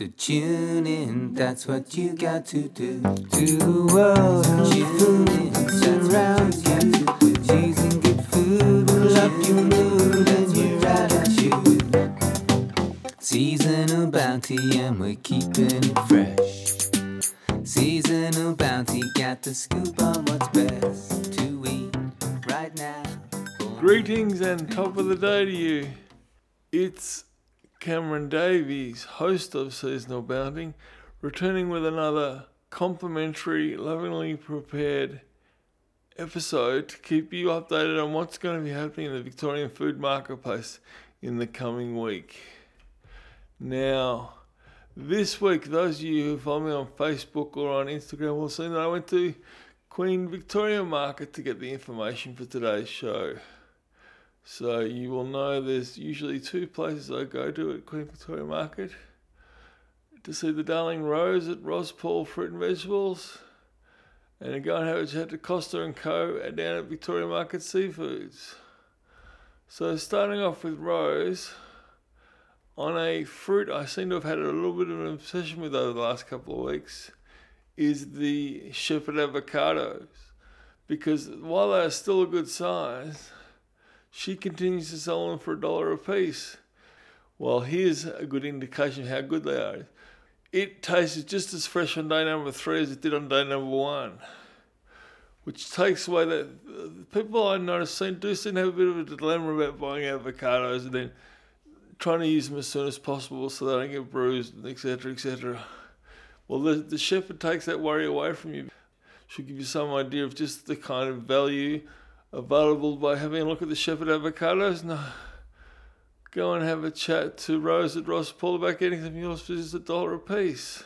So tune in, that's what you got to do. To the world, tune in, surrounds you. Cheese and good food will up your mood and your attitude. Seasonal bounty, and we're keeping it fresh. Seasonal bounty, got the scoop on what's best to eat right now. Greetings and top of the day to you. It's Cameron Davies, host of Seasonal Bounty, returning with another complimentary, lovingly prepared episode to keep you updated on what's going to be happening in the Victorian food marketplace in the coming week. Now, this week, those of you who follow me on Facebook or on Instagram will see that I went to Queen Victoria Market to get the information for today's show. So you will know there's usually two places I go to at Queen Victoria Market to see the Darling Rose at Ross Paul Fruit and Vegetables, and to go and have a chat to Costa and Co. down at Victoria Market Seafoods. So starting off with Rose, on a fruit I seem to have had a little bit of an obsession with over the last couple of weeks, is the Shepard avocados, because while they are still a good size she continues to sell them for a dollar a piece. Well, here's a good indication how good they are. It tasted just as fresh on day number three as it did on day number one, which takes away that the people I notice seem, do seem to have a bit of a dilemma about buying avocados and then trying to use them as soon as possible so they don't get bruised, etc., etc. Well, the, the Shepard takes that worry away from you. Should give you some idea of just the kind of value available by having a look at the Shepard avocados. No, go and have a chat to Rose at Ross Paul about getting some just a dollar a piece.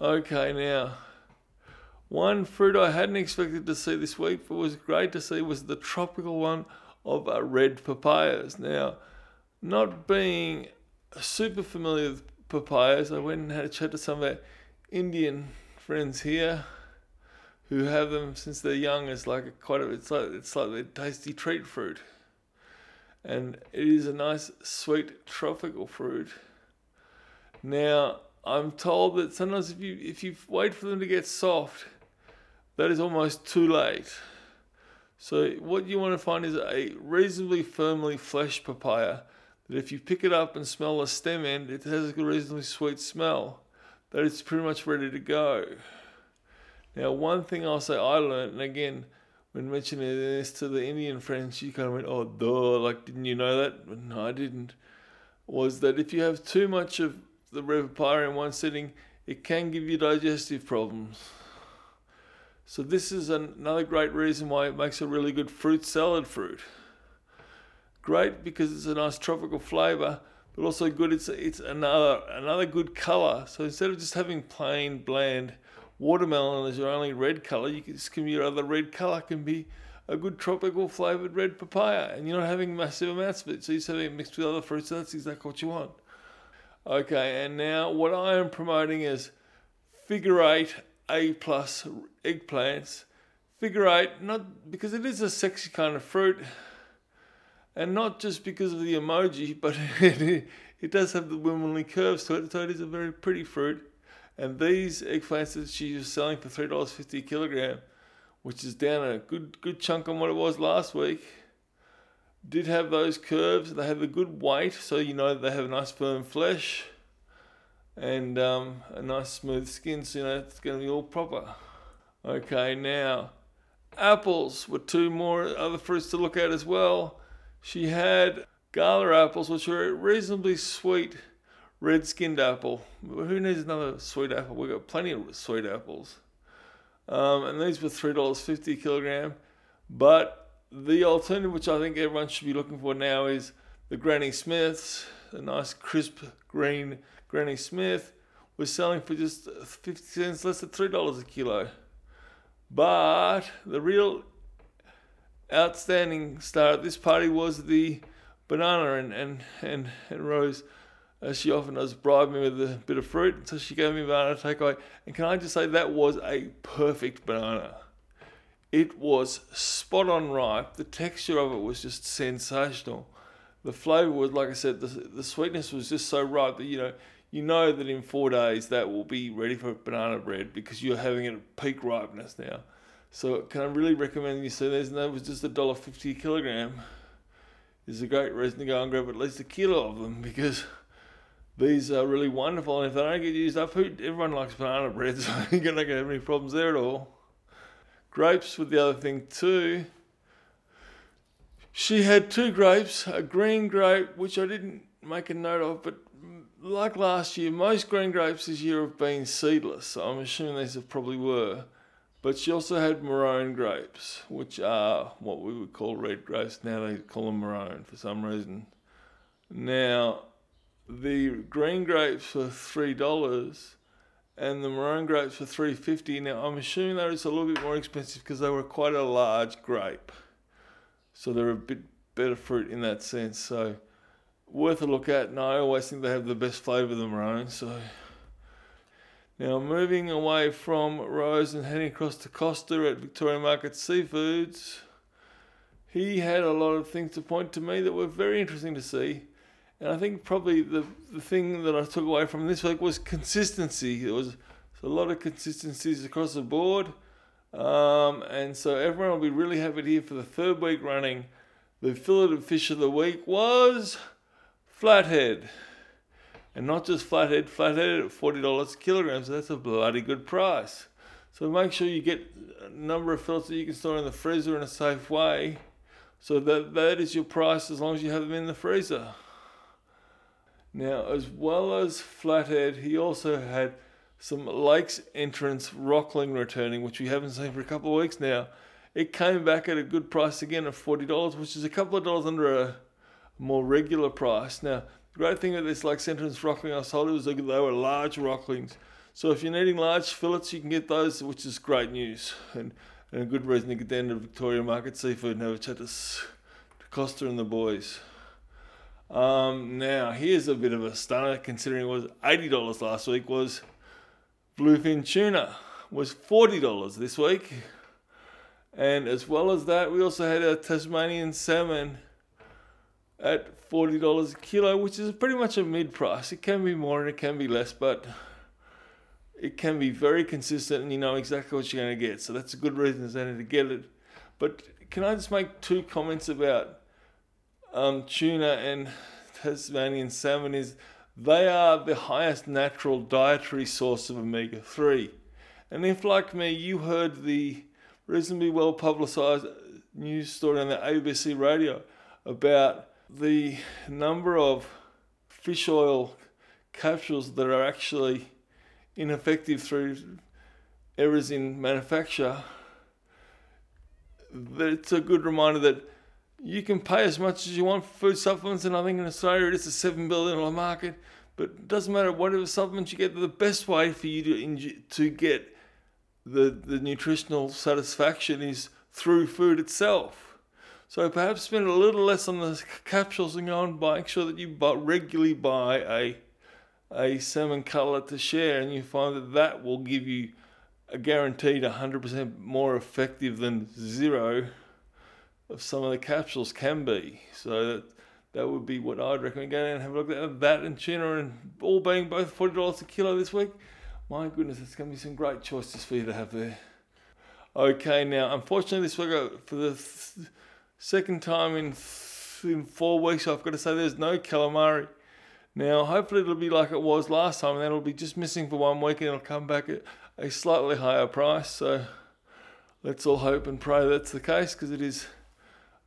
Okay, now, one fruit I hadn't expected to see this week, but was great to see, was the tropical one of red papayas. Now, not being super familiar with papayas, I went and had a chat to some of our Indian friends here who have them since they're young as like a quite a it's like it's like a tasty treat fruit. And it is a nice sweet tropical fruit. Now I'm told that sometimes if you if you wait for them to get soft, that is almost too late. So what you want to find is a reasonably firmly fleshed papaya that if you pick it up and smell the stem end, it has a reasonably sweet smell. That it's pretty much ready to go. Now, one thing I'll say I learned, and again, when mentioning this to the Indian friends, she kind of went, "Oh, duh! Like, didn't you know that?" But no, I didn't. Was that if you have too much of the red papaya in one sitting, it can give you digestive problems. So this is an- another great reason why it makes a really good fruit salad fruit. Great because it's a nice tropical flavour, but also good. It's it's another another good colour. So instead of just having plain bland watermelon is your only red color, you can your other red color can be a good tropical flavored red papaya, and you're not having massive amounts of it. So you're having it mixed with other fruits. And that's exactly what you want. Okay, and now what I am promoting is figure eight A plus eggplants. Figure eight, not because it is a sexy kind of fruit, and not just because of the emoji, but it, it does have the womanly curves to it. So it is a very pretty fruit. And these eggplants that she was selling for three dollars fifty a kilogram, which is down a good good chunk on what it was last week, did have those curves. They have a good weight, so you know they have a nice firm flesh, and um, a nice smooth skin. So you know it's going to be all proper. Okay, now apples were two more other fruits to look at as well. She had gala apples, which were reasonably sweet red skinned apple. Who needs another sweet apple? We've got plenty of sweet apples. Um, and these were $3.50 a kilogram. But the alternative, which I think everyone should be looking for now, is the Granny Smiths. A nice crisp green Granny Smith was selling for just 50 cents less than $3 a kilo. But the real outstanding star at this party was the banana and, and, and, and Rose as she often does, bribe me with a bit of fruit. So she gave me a banana takeaway. And can I just say, that was a perfect banana. It was spot on ripe. The texture of it was just sensational. The flavour was, like I said, the, the sweetness was just so ripe that you know you know that in four days that will be ready for banana bread because you're having it at peak ripeness now. So can I really recommend you see these? And that was just a dollar fifty a kilogram. Is a great reason to go and grab at least a kilo of them because these are really wonderful. And if they don't get used up, everyone likes banana bread, so you're not going to have any problems there at all. Grapes with the other thing too. She had two grapes, a green grape, which I didn't make a note of, but like last year, most green grapes this year have been seedless, so I'm assuming these probably were. But she also had maroon grapes, which are what we would call red grapes. Now they call them maroon for some reason. Now, the green grapes were three dollars, and the maroon grapes were three fifty. Now I'm assuming were just a little bit more expensive because they were quite a large grape, so they're a bit better fruit in that sense. So worth a look at. And I always think they have the best flavour, of the maroon. So. Now, moving away from Rose and heading across to Costa at Victoria Market Seafoods, he had a lot of things to point to me that were very interesting to see. And I think probably the, the thing that I took away from this week was consistency. There was a lot of consistencies across the board. Um, and so everyone will be really happy to hear for the third week running. The fillet of fish of the week was flathead. And not just flathead, flathead at $40 a kilogram, so that's a bloody good price. So make sure you get a number of fillets that you can store in the freezer in a safe way. So that that is your price as long as you have them in the freezer. Now, as well as flathead, he also had some lakes entrance rockling returning, which we haven't seen for a couple of weeks now. It came back at a good price again of $40, which is a couple of dollars under a more regular price. Now, the great thing with this lakes entrance rockling I sold was they were large rocklings. So if you're needing large fillets, you can get those, which is great news and, and a good reason to get down to Victoria Market Seafood and have a chat to, to Costa and the boys. Um, now, here's a bit of a stunner considering it was $80 last week was bluefin tuna was $40 this week. And as well as that, we also had a Tasmanian salmon at $40 a kilo, which is pretty much a mid price. It can be more and it can be less, but it can be very consistent and you know exactly what you're going to get. So that's a good reason to get it. But can I just make two comments about um, tuna and Tasmanian salmon is they are the highest natural dietary source of omega 3. And if, like me, you heard the reasonably well publicised news story on the ABC radio about the number of fish oil capsules that are actually ineffective through errors in manufacture, it's a good reminder that you can pay as much as you want for food supplements, and I think in Australia it is a seven billion dollar market. But it doesn't matter whatever supplements you get. The best way for you to to get the the nutritional satisfaction is through food itself. So perhaps spend a little less on the capsules and go and make sure that you buy, regularly buy a a salmon cutlet to share, and you find that that will give you a guaranteed 100% more effective than zero of some of the capsules can be. So that that would be what I'd recommend. Go and have a look at that and tuna, and all being both forty dollars a kilo this week. My goodness, it's going to be some great choices for you to have there. Okay, now unfortunately this week uh, for the th- Second time in in four weeks, I've got to say there's no calamari. Now, hopefully, it'll be like it was last time, and then it'll be just missing for one week, and it'll come back at a slightly higher price. So, let's all hope and pray that's the case, because it is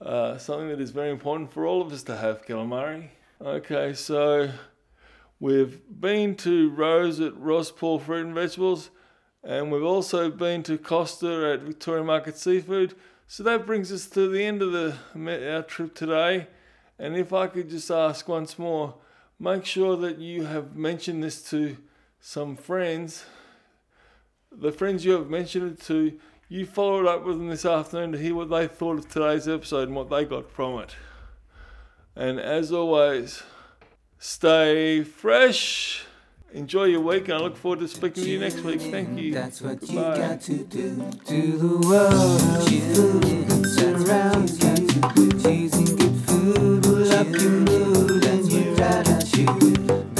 uh, something that is very important for all of us to have calamari. Okay, so we've been to Rose at Ross Paul Fruit and Vegetables, and we've also been to Costa at Victoria Market Seafood. So that brings us to the end of the our trip today. And if I could just ask once more, make sure that you have mentioned this to some friends. The friends you have mentioned it to, you followed up with them this afternoon to hear what they thought of today's episode and what they got from it. And as always, stay fresh enjoy your week, and I look forward to speaking to you next week. Thank you. That's what you Goodbye. got to do to the world of food that surrounds you. Choosing good food will up your mood and your attitude.